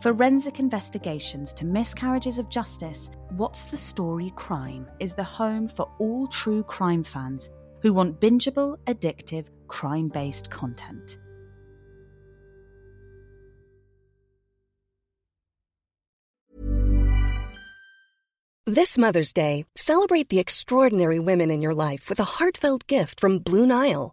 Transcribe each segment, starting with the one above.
forensic investigations to miscarriages of justice, What's the Story Crime is the home for all true crime fans who want bingeable, addictive, crime based content. This Mother's Day, celebrate the extraordinary women in your life with a heartfelt gift from Blue Nile.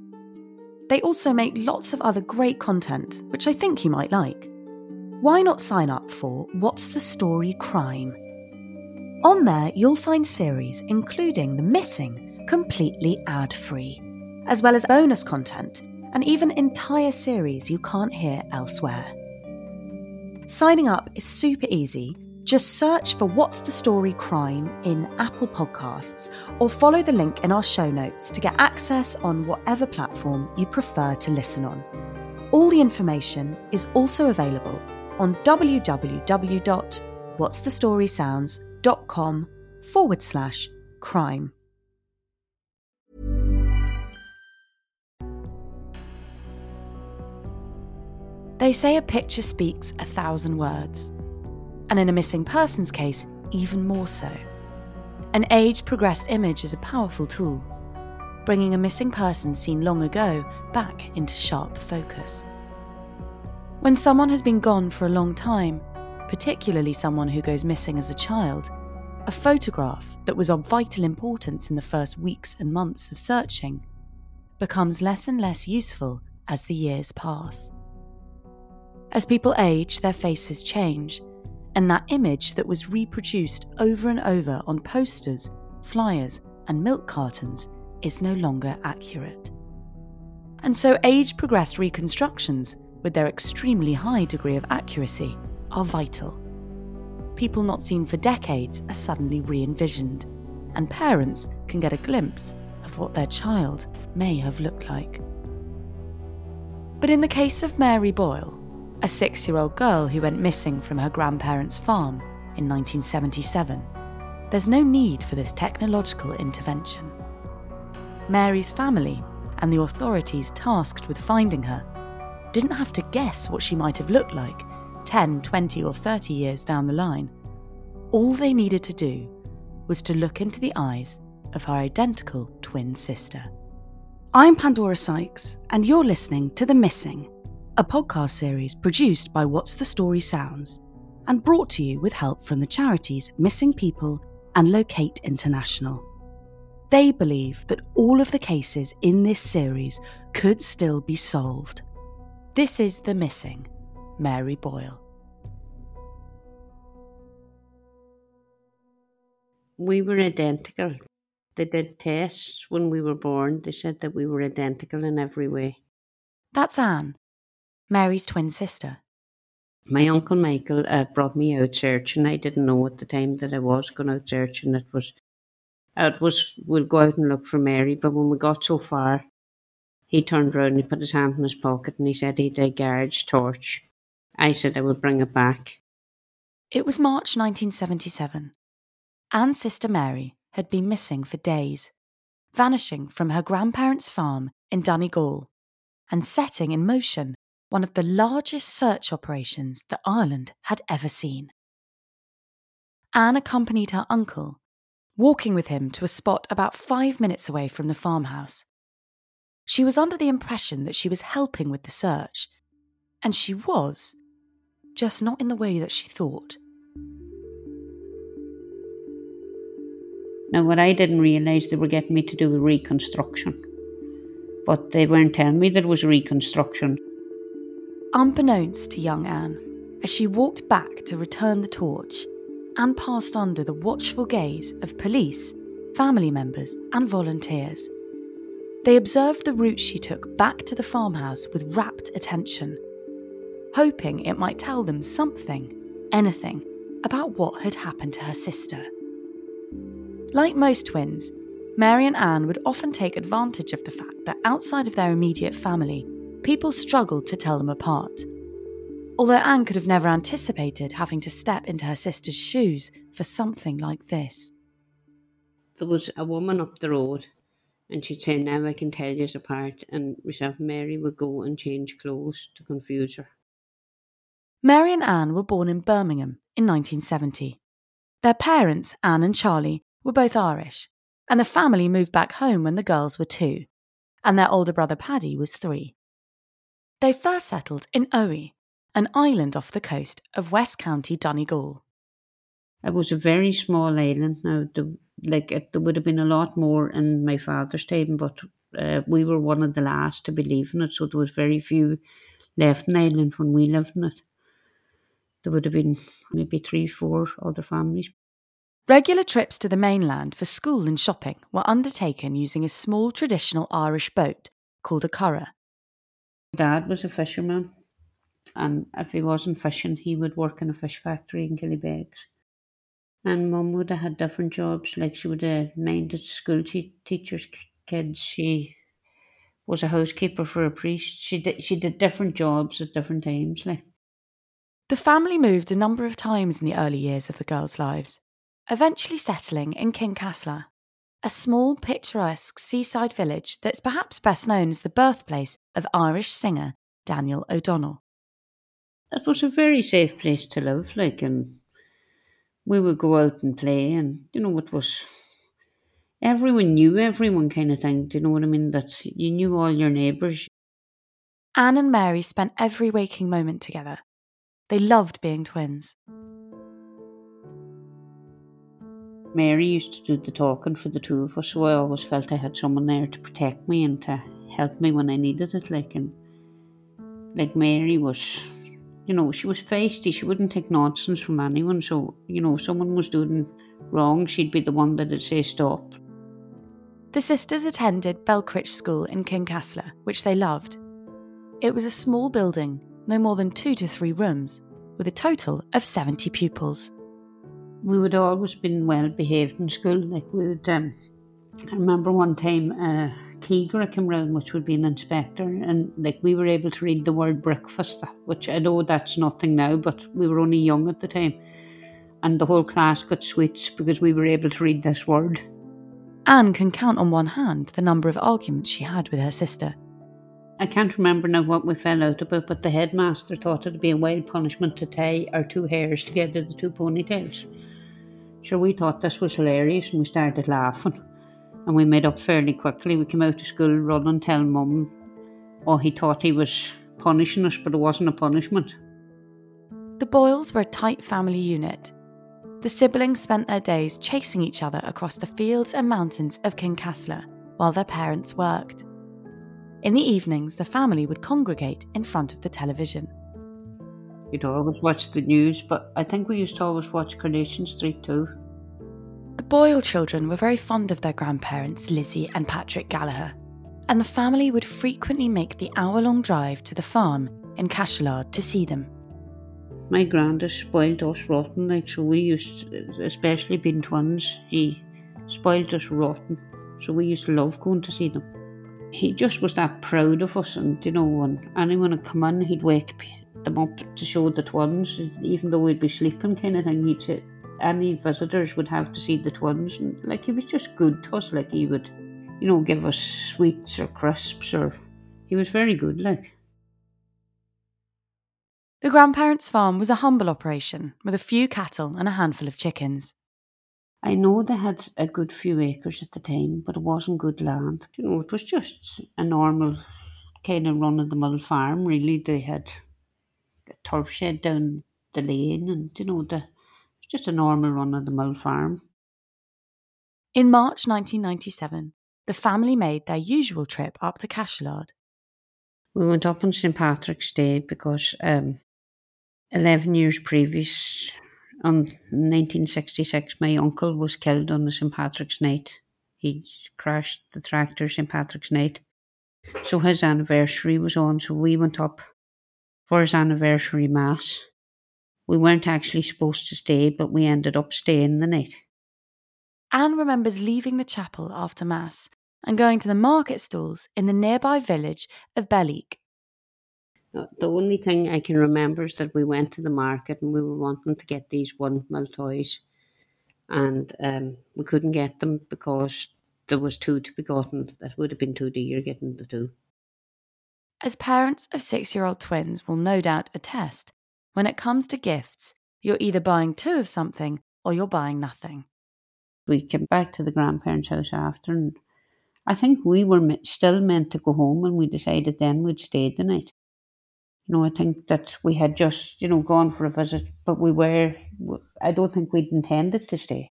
They also make lots of other great content, which I think you might like. Why not sign up for What's the Story Crime? On there, you'll find series including The Missing completely ad free, as well as bonus content and even entire series you can't hear elsewhere. Signing up is super easy. Just search for What's the Story Crime in Apple Podcasts or follow the link in our show notes to get access on whatever platform you prefer to listen on. All the information is also available on www.what'sthestorysounds.com forward slash crime. They say a picture speaks a thousand words, and in a missing persons case, even more so. An age progressed image is a powerful tool, bringing a missing person seen long ago back into sharp focus. When someone has been gone for a long time, particularly someone who goes missing as a child, a photograph that was of vital importance in the first weeks and months of searching becomes less and less useful as the years pass. As people age, their faces change, and that image that was reproduced over and over on posters, flyers, and milk cartons is no longer accurate. And so, age progressed reconstructions, with their extremely high degree of accuracy, are vital. People not seen for decades are suddenly re envisioned, and parents can get a glimpse of what their child may have looked like. But in the case of Mary Boyle, a six year old girl who went missing from her grandparents' farm in 1977, there's no need for this technological intervention. Mary's family and the authorities tasked with finding her didn't have to guess what she might have looked like 10, 20, or 30 years down the line. All they needed to do was to look into the eyes of her identical twin sister. I'm Pandora Sykes, and you're listening to The Missing, a podcast series produced by What's the Story Sounds and brought to you with help from the charities Missing People and Locate International. They believe that all of the cases in this series could still be solved. This is The Missing, Mary Boyle. we were identical. They did tests when we were born. They said that we were identical in every way. That's Anne, Mary's twin sister. My uncle Michael uh, brought me out searching. I didn't know at the time that I was going out searching. It was, it was, we'll go out and look for Mary. But when we got so far, he turned round and he put his hand in his pocket and he said he'd a garage torch. I said I would bring it back. It was March 1977. Anne's sister Mary had been missing for days. vanishing from her grandparents' farm in Donegal and setting in motion one of the largest search operations that Ireland had ever seen. Anne accompanied her uncle, walking with him to a spot about five minutes away from the farmhouse. She was under the impression that she was helping with the search, and she was, just not in the way that she thought. Now, what I didn't realise, they were getting me to do reconstruction, but they weren't telling me there was reconstruction. Unbeknownst to young Anne, as she walked back to return the torch, Anne passed under the watchful gaze of police, family members, and volunteers. They observed the route she took back to the farmhouse with rapt attention, hoping it might tell them something, anything, about what had happened to her sister. Like most twins, Mary and Anne would often take advantage of the fact that outside of their immediate family, people struggled to tell them apart. Although Anne could have never anticipated having to step into her sister's shoes for something like this. There was a woman up the road, and she'd say, Now I can tell you apart, and myself and Mary would go and change clothes to confuse her. Mary and Anne were born in Birmingham in 1970. Their parents, Anne and Charlie, were both Irish, and the family moved back home when the girls were two, and their older brother Paddy was three. They first settled in Owey, an island off the coast of West County Donegal. It was a very small island. Now, the, like it, there would have been a lot more in my father's time, but uh, we were one of the last to be leaving it, so there was very few left in the island when we lived in it. There would have been maybe three, four other families. Regular trips to the mainland for school and shopping were undertaken using a small traditional Irish boat called a curragh. Dad was a fisherman, and if he wasn't fishing, he would work in a fish factory in Killybegs. And mum would have had different jobs, like she would have minded school te- teachers' kids. She was a housekeeper for a priest. She did she did different jobs at different times. Like The family moved a number of times in the early years of the girls' lives, eventually settling in Kincasslagh, a small picturesque seaside village that's perhaps best known as the birthplace of Irish singer Daniel O'Donnell. it was a very safe place to live. Like, and we would go out and play, and you know, it was everyone knew everyone kind of thing. Do you know what I mean? That you knew all your neighbours. Anne and Mary spent every waking moment together. They loved being twins. Mary used to do the talking for the two of us, so I always felt I had someone there to protect me and to help me when I needed it. Like, and like Mary was, you know, she was feisty. She wouldn't take nonsense from anyone. So, you know, if someone was doing wrong, she'd be the one that'd say stop. The sisters attended Belcruit School in Kincasslagh, which they loved. It was a small building, no more than two to three rooms, with a total of 70 pupils. We would always been well behaved in school. Like we would, um, I remember one time uh, cigire came round, which would be an inspector, and like we were able to read the word breakfast, which I know that's nothing now, but we were only young at the time, and the whole class got sweets because we were able to read this word. Anne can count on one hand the number of arguments she had with her sister. I can't remember now what we fell out about, but the headmaster thought it'd be a wild punishment to tie our two hairs together, the two ponytails. Sure, we thought this was hilarious and we started laughing. And we made up fairly quickly. We came out of school running, telling mum, oh, he thought he was punishing us, but it wasn't a punishment. The Boyles were a tight family unit. The siblings spent their days chasing each other across the fields and mountains of Kincasslagh while their parents worked. In the evenings, the family would congregate in front of the television. You'd always watch the news, but I think we used to always watch Coronation Street too. The Boyle children were very fond of their grandparents, Lizzie and Patrick Gallagher, and the family would frequently make the hour long drive to the farm in Cashelard to see them. My granddad spoiled us rotten, like so we used, especially being twins, he spoiled us rotten. So we used to love going to see them. He just was that proud of us, and you know, when anyone would come in, he'd wake them up to show the twins, even though we'd be sleeping, kind of thing. He'd say any visitors would have to see the twins, and like he was just good to us. Like he would, you know, give us sweets or crisps or he was very good like. The grandparents' farm was a humble operation with a few cattle and a handful of chickens. I know they had a good few acres at the time, but it wasn't good land. You know, it was just a normal kind of run of the mill farm, really. They had a turf shed down the lane and, you know, the just a normal run of the mill farm. In March 1997, the family made their usual trip up to Cashelard. We went up on St. Patrick's Day because um, 11 years previous, on 1966, my uncle was killed on the St. Patrick's night. He crashed the tractor St. Patrick's night. So his anniversary was on, so we went up for his anniversary mass. We weren't actually supposed to stay, but we ended up staying the night. Anne remembers leaving the chapel after Mass and going to the market stalls in the nearby village of Belleek. The only thing I can remember is that we went to the market and we were wanting to get these one mil toys, and um, we couldn't get them because there was two to be gotten. That would have been too dear getting the two. As parents of six year old twins will no doubt attest, when it comes to gifts, you're either buying two of something or you're buying nothing. We came back to the grandparents' house after, and I think we were still meant to go home, and we decided then we'd stay the night. You know, I think that we had just, you know, gone for a visit, but we were, I don't think we'd intended to stay.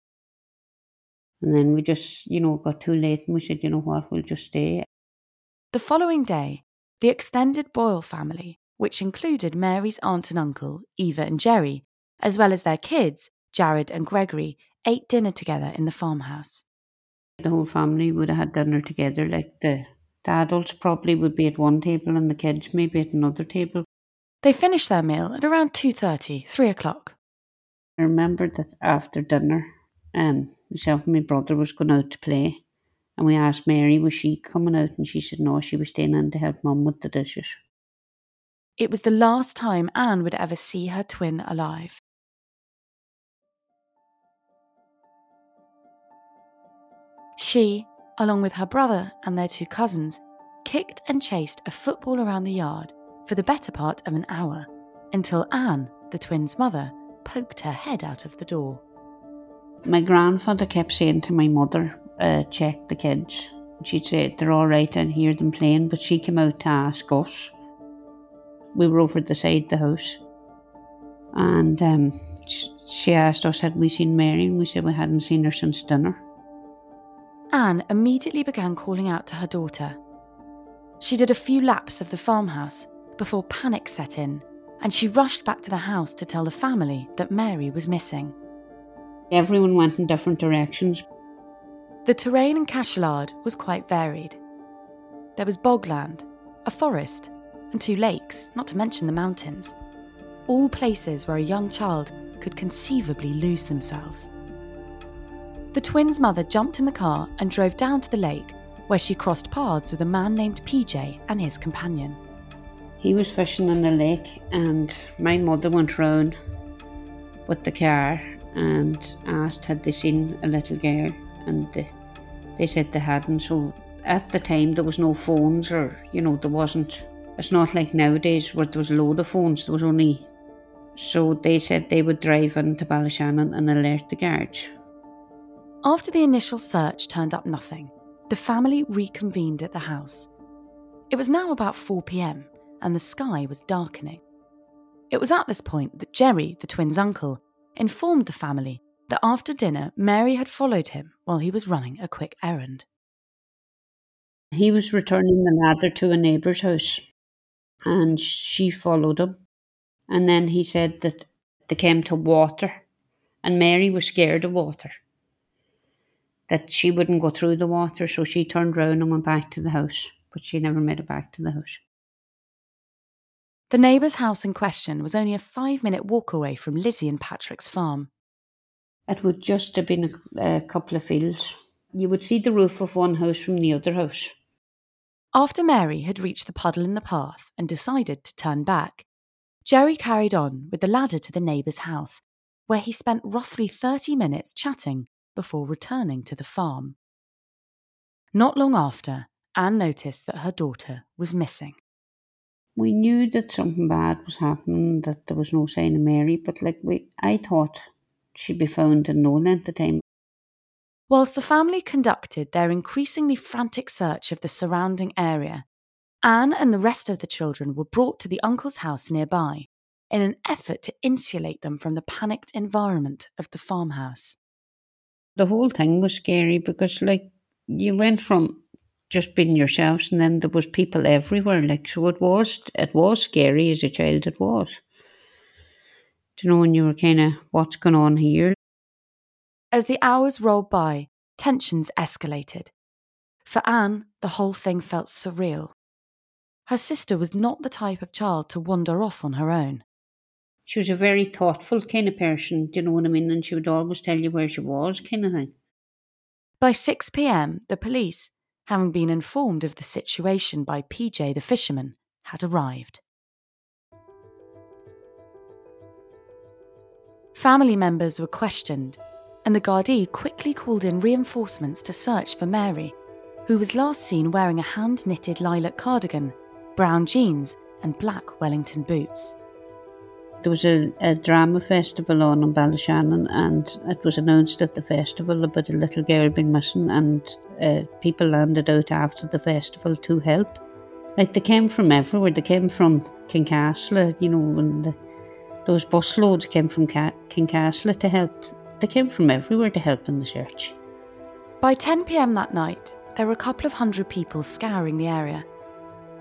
And then we just, you know, got too late and we said, you know what, we'll just stay. The following day, the extended Boyle family, which included Mary's aunt and uncle, Eva and Jerry, as well as their kids, Jared and Gregory, ate dinner together in the farmhouse. The whole family would have had dinner together. Like the, the adults probably would be at one table and the kids maybe at another table. They finished their meal at around 2.30, 3 o'clock. I remember that after dinner, um, myself and my brother was going out to play. And we asked Mary, was she coming out? And she said no, she was staying in to help mum with the dishes. It was the last time Anne would ever see her twin alive. She, along with her brother and their two cousins, kicked and chased a football around the yard for the better part of an hour until Anne, the twins' mother, poked her head out of the door. My grandfather kept saying to my mother, uh, check the kids. She'd say, they're all right, I hear them playing, but she came out to ask us. We were over the side of the house. And um, she asked us, had we seen Mary? And we said we hadn't seen her since dinner. Anne immediately began calling out to her daughter. She did a few laps of the farmhouse before panic set in, and she rushed back to the house to tell the family that Mary was missing. Everyone went in different directions. The terrain in Cashelard was quite varied. There was bogland, a forest, and two lakes, not to mention the mountains. All places where a young child could conceivably lose themselves. The twins' mother jumped in the car and drove down to the lake, where she crossed paths with a man named PJ and his companion. He was fishing in the lake, and my mother went round with the car and asked had they seen a little girl, and they, they said they hadn't. So at the time, there was no phones, or you know, there wasn't. It's not like nowadays where there was a load of phones. There was only. So they said they would drive into Ballyshannon and alert the guards. After the initial search turned up nothing, the family reconvened at the house. It was now about 4 pm and the sky was darkening. It was at this point that Jerry, the twins' uncle, informed the family that after dinner Mary had followed him while he was running a quick errand. He was returning the ladder to a neighbour's house, and she followed him. And then he said that they came to water, and Mary was scared of water. That she wouldn't go through the water, so she turned round and went back to the house, but she never made it back to the house. The neighbour's house in question was only a five minute walk away from Lizzie and Patrick's farm. It would just have been a, a couple of fields. You would see the roof of one house from the other house. After Mary had reached the puddle in the path and decided to turn back, Jerry carried on with the ladder to the neighbour's house, where he spent roughly 30 minutes chatting before returning to the farm. Not long after, Anne noticed that her daughter was missing. We knew that something bad was happening, that there was no sign of Mary, but like we, I thought she'd be found in no length of time. Whilst the family conducted their increasingly frantic search of the surrounding area, Anne and the rest of the children were brought to the uncle's house nearby in an effort to insulate them from the panicked environment of the farmhouse. The whole thing was scary because, like, you went from just being yourselves and then there was people everywhere. Like, so it was, it was scary as a child, it was. Do you know, when you were kind of, what's going on here? As the hours rolled by, tensions escalated. For Anne, the whole thing felt surreal. Her sister was not the type of child to wander off on her own. She was a very thoughtful kind of person, do you know what I mean? And she would always tell you where she was, kind of thing. By 6 pm, the police, having been informed of the situation by PJ the fisherman, had arrived. Family members were questioned and the Gardaí quickly called in reinforcements to search for Mary, who was last seen wearing a hand knitted lilac cardigan, brown jeans, and black Wellington boots. There was a, a drama festival on in Ballyshannon, and it was announced at the festival about a little girl being missing, and uh, people landed out after the festival to help. Like they came from everywhere. They came from Kincasslagh, you know, and the, those busloads came from Ca- Kincasslagh to help they came from everywhere to help in the search. By 10 pm that night, there were a couple of hundred people scouring the area.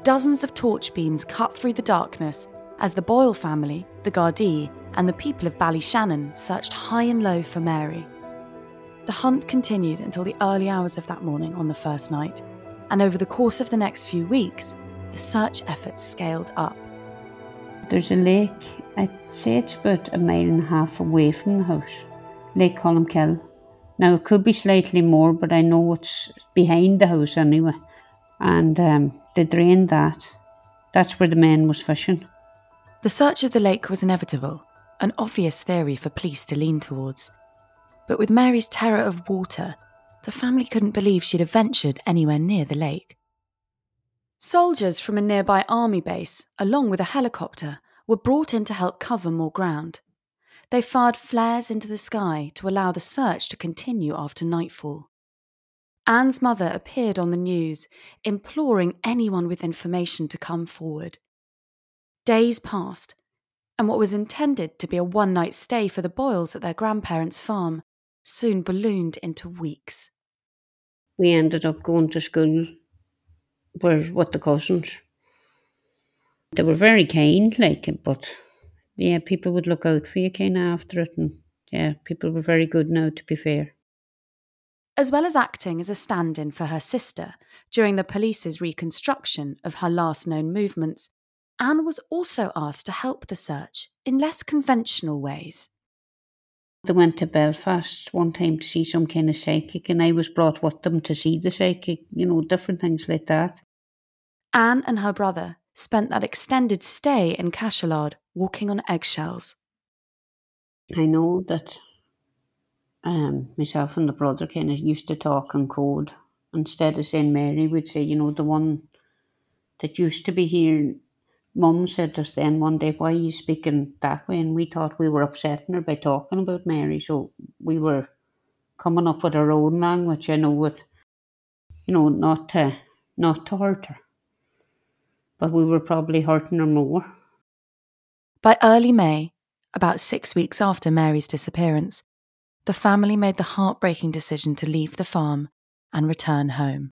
Dozens of torch beams cut through the darkness as the Boyle family, the Gardaí, and the people of Ballyshannon searched high and low for Mary. The hunt continued until the early hours of that morning on the first night, and over the course of the next few weeks, the search efforts scaled up. There's a lake, I'd say it's about a mile and a half away from the house. Lake Columkill. Now it could be slightly more, but I know it's behind the house anyway. And um, they drained that. That's where the man was fishing. The search of the lake was inevitable, an obvious theory for police to lean towards. But with Mary's terror of water, the family couldn't believe she'd have ventured anywhere near the lake. Soldiers from a nearby army base, along with a helicopter, were brought in to help cover more ground. They fired flares into the sky to allow the search to continue after nightfall. Anne's mother appeared on the news, imploring anyone with information to come forward. Days passed, and what was intended to be a one night stay for the Boyles at their grandparents' farm soon ballooned into weeks. We ended up going to school with, with the cousins. They were very kind, like, but yeah, people would look out for you kind of after it. And yeah, people were very good now, to be fair. As well as acting as a stand in for her sister during the police's reconstruction of her last known movements, Anne was also asked to help the search in less conventional ways. They went to Belfast one time to see some kind of psychic, and I was brought with them to see the psychic, you know, different things like that. Anne and her brother spent that extended stay in Cashel walking on eggshells. I know that um, myself and the brother kind of used to talk in code. Instead of saying Mary, we'd say, you know, the one that used to be here. Mum said us then one day, why are you speaking that way? And we thought we were upsetting her by talking about Mary. So we were coming up with our own language, you know, with, you know, not to, not to hurt her but we were probably hurting her more. By early May, about six weeks after Mary's disappearance, the family made the heartbreaking decision to leave the farm and return home.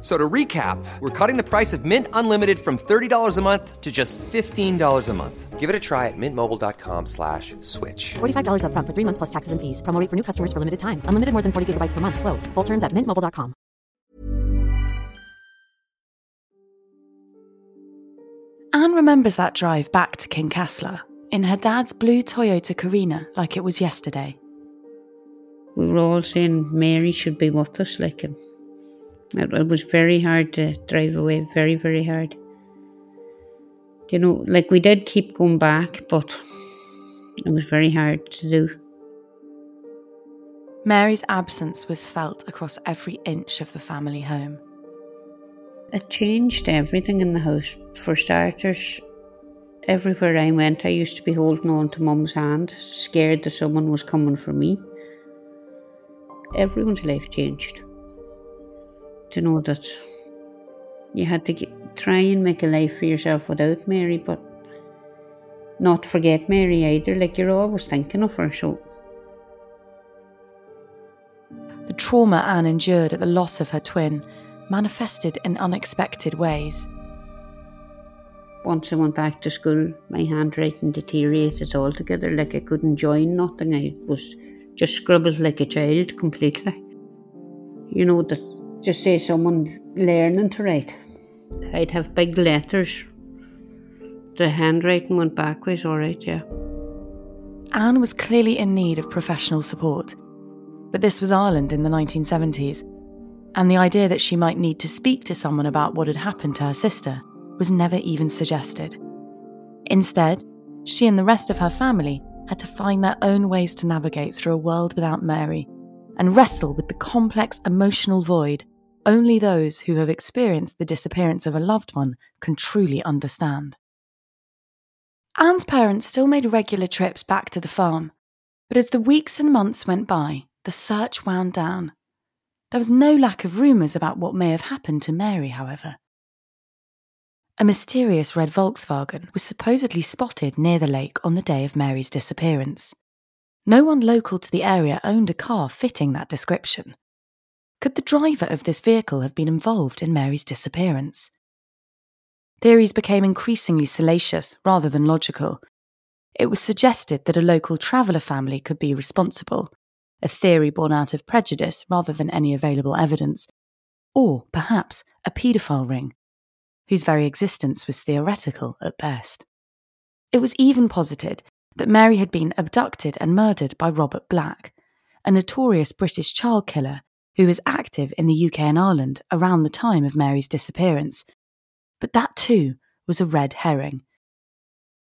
So to recap, we're cutting the price of Mint Unlimited from $30 a month to just $15 a month. Give it a try at mintmobile.com slash switch. $45 upfront for three months plus taxes and fees. Promo rate for new customers for limited time. Unlimited more than 40 gigabytes per month. Slows. Full terms at mintmobile.com. Anne remembers that drive back to Kincasslagh in her dad's blue Toyota Carina like it was yesterday. We were all saying Mary should be with us, like him. It, it was very hard to drive away, very, very hard. You know, like we did keep going back, but it was very hard to do. Mary's absence was felt across every inch of the family home. It changed everything in the house. For starters, everywhere I went, I used to be holding on to Mum's hand, scared that someone was coming for me. Everyone's life changed. To know that you had to get, try and make a life for yourself without Mary, but not forget Mary either. Like you're always thinking of her, so The trauma Anne endured at the loss of her twin manifested in unexpected ways. once I went back to school, my handwriting deteriorated altogether. Like I couldn't join nothing. I was just scribbled like a child completely. You know, that just say someone learning to write. I'd have big letters. The handwriting went backwards, alright, yeah. Anne was clearly in need of professional support, but this was Ireland in the 1970s, and the idea that she might need to speak to someone about what had happened to her sister was never even suggested. Instead, she and the rest of her family had to find their own ways to navigate through a world without Mary and wrestle with the complex emotional void only those who have experienced the disappearance of a loved one can truly understand. Anne's parents still made regular trips back to the farm, but as the weeks and months went by, the search wound down. There was no lack of rumours about what may have happened to Mary, however. A mysterious red Volkswagen was supposedly spotted near the lake on the day of Mary's disappearance. No one local to the area owned a car fitting that description. Could the driver of this vehicle have been involved in Mary's disappearance? Theories became increasingly salacious rather than logical. It was suggested that a local traveller family could be responsible, a theory born out of prejudice rather than any available evidence, or perhaps a paedophile ring, whose very existence was theoretical at best. It was even posited that Mary had been abducted and murdered by Robert Black, a notorious British child killer who was active in the UK and Ireland around the time of Mary's disappearance. But that too was a red herring.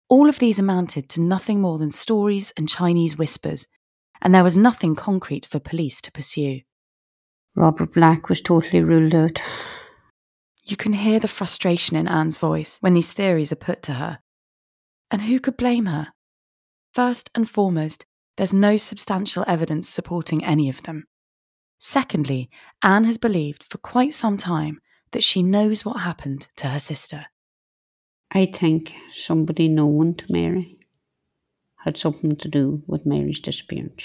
All of these amounted to nothing more than stories and Chinese whispers, and there was nothing concrete for police to pursue. Robert Black was totally ruled out. You can hear the frustration in Anne's voice when these theories are put to her. And who could blame her? First and foremost, there's no substantial evidence supporting any of them. Secondly, Anne has believed for quite some time that she knows what happened to her sister. I think somebody known to Mary had something to do with Mary's disappearance.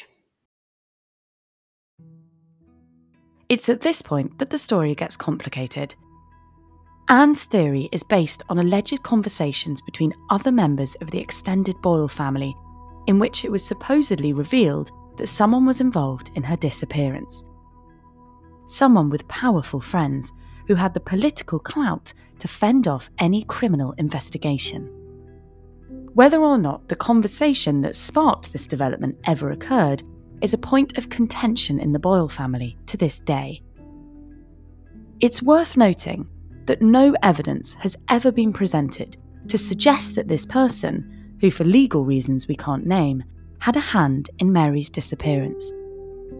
It's at this point that the story gets complicated. Anne's theory is based on alleged conversations between other members of the extended Boyle family, in which it was supposedly revealed that someone was involved in her disappearance. Someone with powerful friends who had the political clout to fend off any criminal investigation. Whether or not the conversation that sparked this development ever occurred is a point of contention in the Boyle family to this day. It's worth noting that no evidence has ever been presented to suggest that this person, who for legal reasons we can't name, had a hand in Mary's disappearance.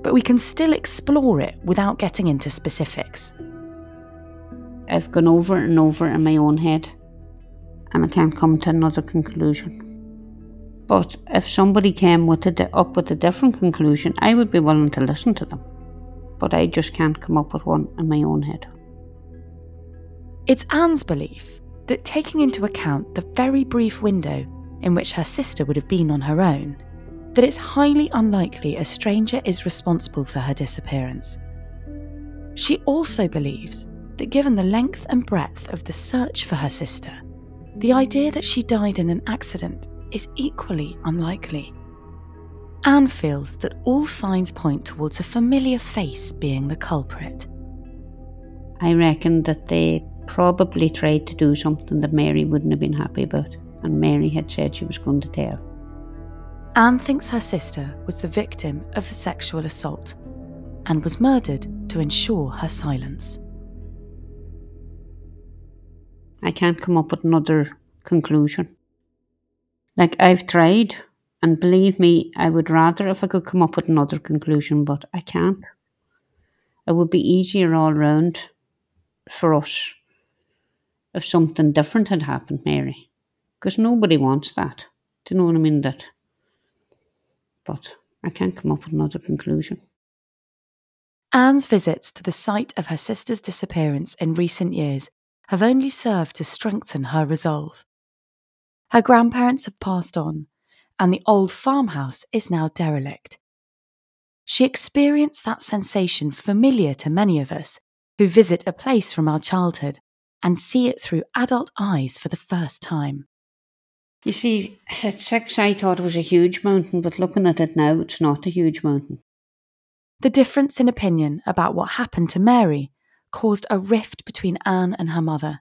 But we can still explore it without getting into specifics. I've gone over and over in my own head, and I can't come to another conclusion. But if somebody came with a, up with a different conclusion, I would be willing to listen to them. But I just can't come up with one in my own head. It's Anne's belief that taking into account the very brief window in which her sister would have been on her own, that it's highly unlikely a stranger is responsible for her disappearance. She also believes that given the length and breadth of the search for her sister, the idea that she died in an accident is equally unlikely. Anne feels that all signs point towards a familiar face being the culprit. I reckon that they probably tried to do something that Mary wouldn't have been happy about, and Mary had said she was going to tell. Anne thinks her sister was the victim of a sexual assault and was murdered to ensure her silence. I can't come up with another conclusion. Like, I've tried, and believe me, I would rather if I could come up with another conclusion, but I can't. It would be easier all round for us if something different had happened, Mary. Because nobody wants that. Do you know what I mean? That. But I can't come up with another conclusion. Anne's visits to the site of her sister's disappearance in recent years have only served to strengthen her resolve. Her grandparents have passed on, and the old farmhouse is now derelict. She experienced that sensation familiar to many of us who visit a place from our childhood and see it through adult eyes for the first time. You see, at six, I thought it was a huge mountain, but looking at it now, it's not a huge mountain. The difference in opinion about what happened to Mary caused a rift between Anne and her mother.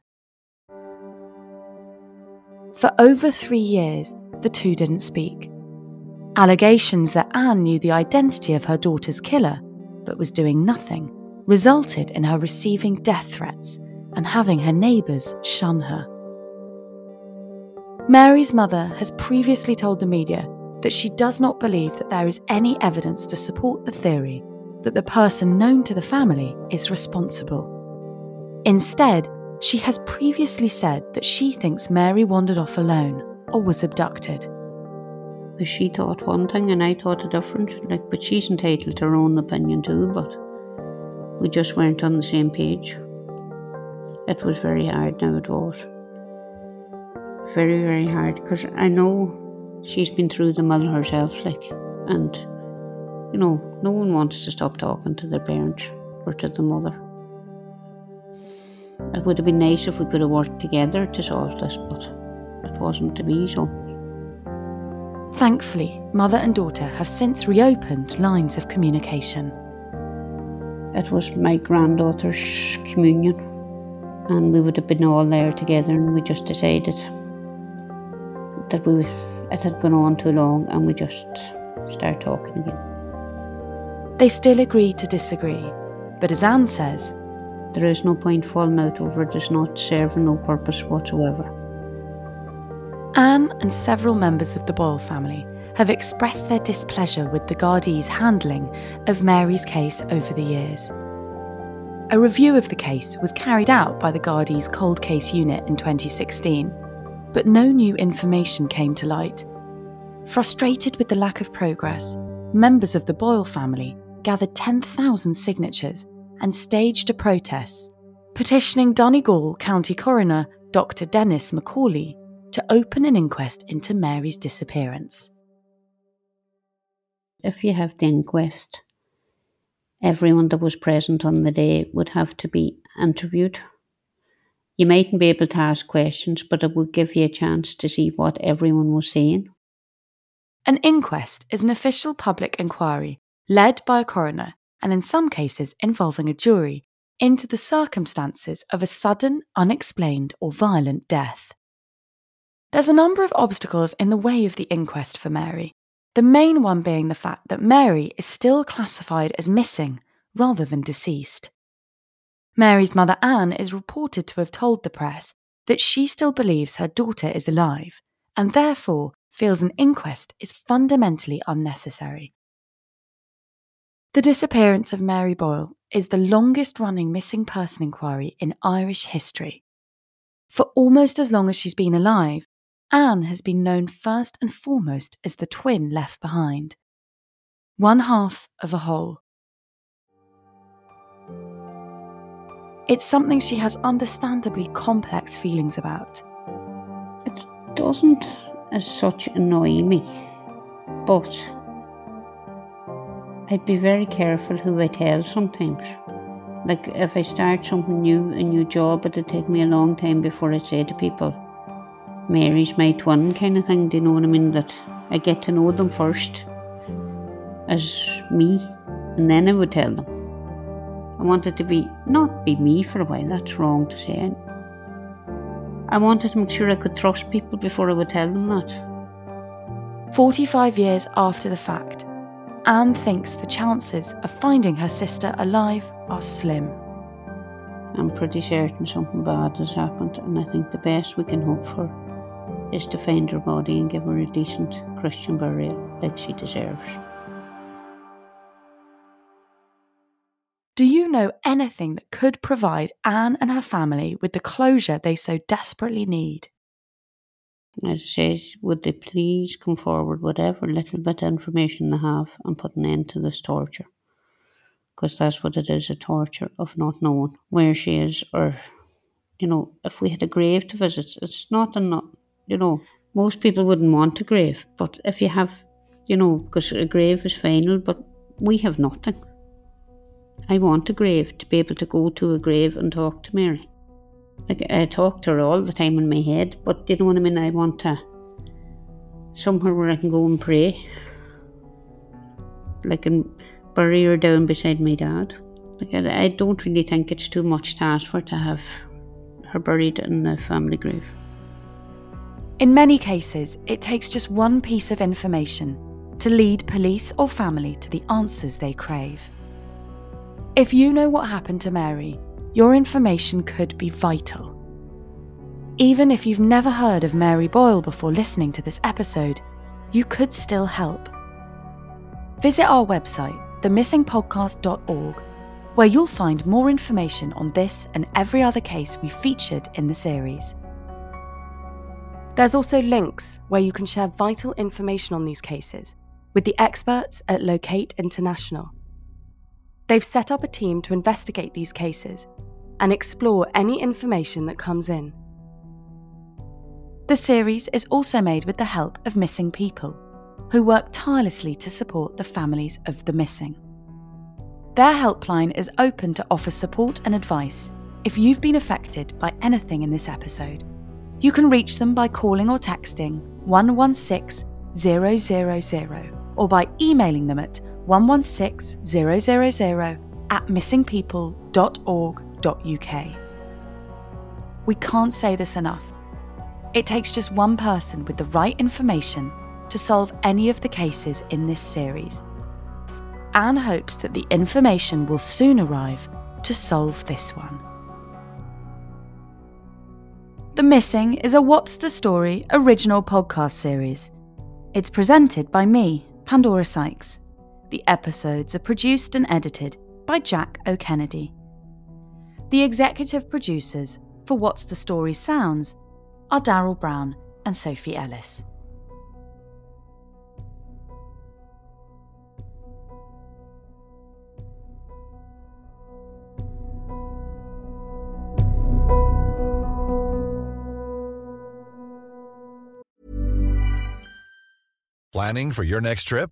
For over three years, the two didn't speak. Allegations that Anne knew the identity of her daughter's killer, but was doing nothing, resulted in her receiving death threats and having her neighbours shun her. Mary's mother has previously told the media that she does not believe that there is any evidence to support the theory that the person known to the family is responsible. Instead, she has previously said that she thinks Mary wandered off alone or was abducted. She thought one thing and I thought a different, like, but she's entitled to her own opinion too, but we just weren't on the same page. It was very hard now, it was. Very, very hard, because I know she's been through the mill herself, like, and you know, no one wants to stop talking to their parents or to the mother. It would have been nice if we could have worked together to solve this, but it wasn't to be so. Thankfully, mother and daughter have since reopened lines of communication. It was my granddaughter's communion, and we would have been all there together, and we just decided that we it had gone on too long, and we just start talking again. They still agree to disagree, but as Anne says, there is no point falling out over it, it's not serving no purpose whatsoever. Anne and several members of the Boyle family have expressed their displeasure with the Gardaí's handling of Mary's case over the years. A review of the case was carried out by the Gardaí's Cold Case Unit in 2016, but no new information came to light. Frustrated with the lack of progress, members of the Boyle family gathered 10,000 signatures and staged a protest, petitioning Donegal County Coroner Dr. Denis McCauley to open an inquest into Mary's disappearance. If you have the inquest, everyone that was present on the day would have to be interviewed. You mightn't be able to ask questions, but it would give you a chance to see what everyone was saying. An inquest is an official public inquiry led by a coroner and, in some cases, involving a jury into the circumstances of a sudden, unexplained, or violent death. There's a number of obstacles in the way of the inquest for Mary, the main one being the fact that Mary is still classified as missing rather than deceased. Mary's mother Anne is reported to have told the press that she still believes her daughter is alive and therefore feels an inquest is fundamentally unnecessary. The disappearance of Mary Boyle is the longest running missing person inquiry in Irish history. For almost as long as she's been alive, Anne has been known first and foremost as the twin left behind. One half of a whole. It's something she has understandably complex feelings about. It doesn't as such annoy me, but I'd be very careful who I tell sometimes. Like if I start something new, a new job, it'd take me a long time before I say to people, Mary's my twin kind of thing, do you know what I mean? That I get to know them first as me, and then I would tell them. I wanted to be not be me for a while, that's wrong to say. I wanted to make sure I could trust people before I would tell them that. 45 years after the fact, Anne thinks the chances of finding her sister alive are slim. I'm pretty certain something bad has happened, and I think the best we can hope for is to find her body and give her a decent Christian burial like she deserves. Do you know anything that could provide Anne and her family with the closure they so desperately need? As says, would they please come forward whatever little bit of information they have and put an end to this torture? Because that's what it is a torture of not knowing where she is, or, you know, if we had a grave to visit, it's not not you know, most people wouldn't want a grave, but if you have, you know, because a grave is final, but we have nothing. I want a grave to be able to go to a grave and talk to Mary. Like I talk to her all the time in my head, but you know what I mean? I want to somewhere where I can go and pray. Like and bury her down beside my dad. Like I, I don't really think it's too much to ask for to have her buried in the family grave. In many cases, it takes just one piece of information to lead police or family to the answers they crave. If you know what happened to Mary, your information could be vital. Even if you've never heard of Mary Boyle before listening to this episode, you could still help. Visit our website, themissingpodcast.org, where you'll find more information on this and every other case we featured in the series. There's also links where you can share vital information on these cases with the experts at Locate International. They've set up a team to investigate these cases and explore any information that comes in. The series is also made with the help of missing people, who work tirelessly to support the families of the missing. Their helpline is open to offer support and advice if you've been affected by anything in this episode. You can reach them by calling or texting 116 000 or by emailing them at 116 000 at missingpeople.org.uk. We can't say this enough. It takes just one person with the right information to solve any of the cases in this series. Anne hopes that the information will soon arrive to solve this one. The Missing is a What's the Story original podcast series. It's presented by me, Pandora Sykes. The episodes are produced and edited by Jack O'Kennedy. The executive producers for What's the Story Sounds are Daryl Brown and Sophie Ellis. Planning for your next trip?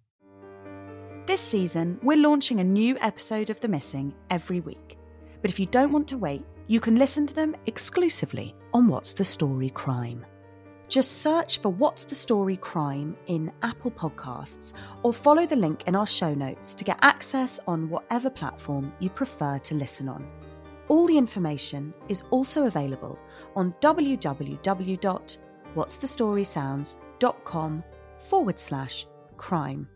This season, we're launching a new episode of The Missing every week. But if you don't want to wait, you can listen to them exclusively on What's the Story Crime. Just search for What's the Story Crime in Apple Podcasts or follow the link in our show notes to get access on whatever platform you prefer to listen on. All the information is also available on www.what'sthestorysounds.com forward slash crime.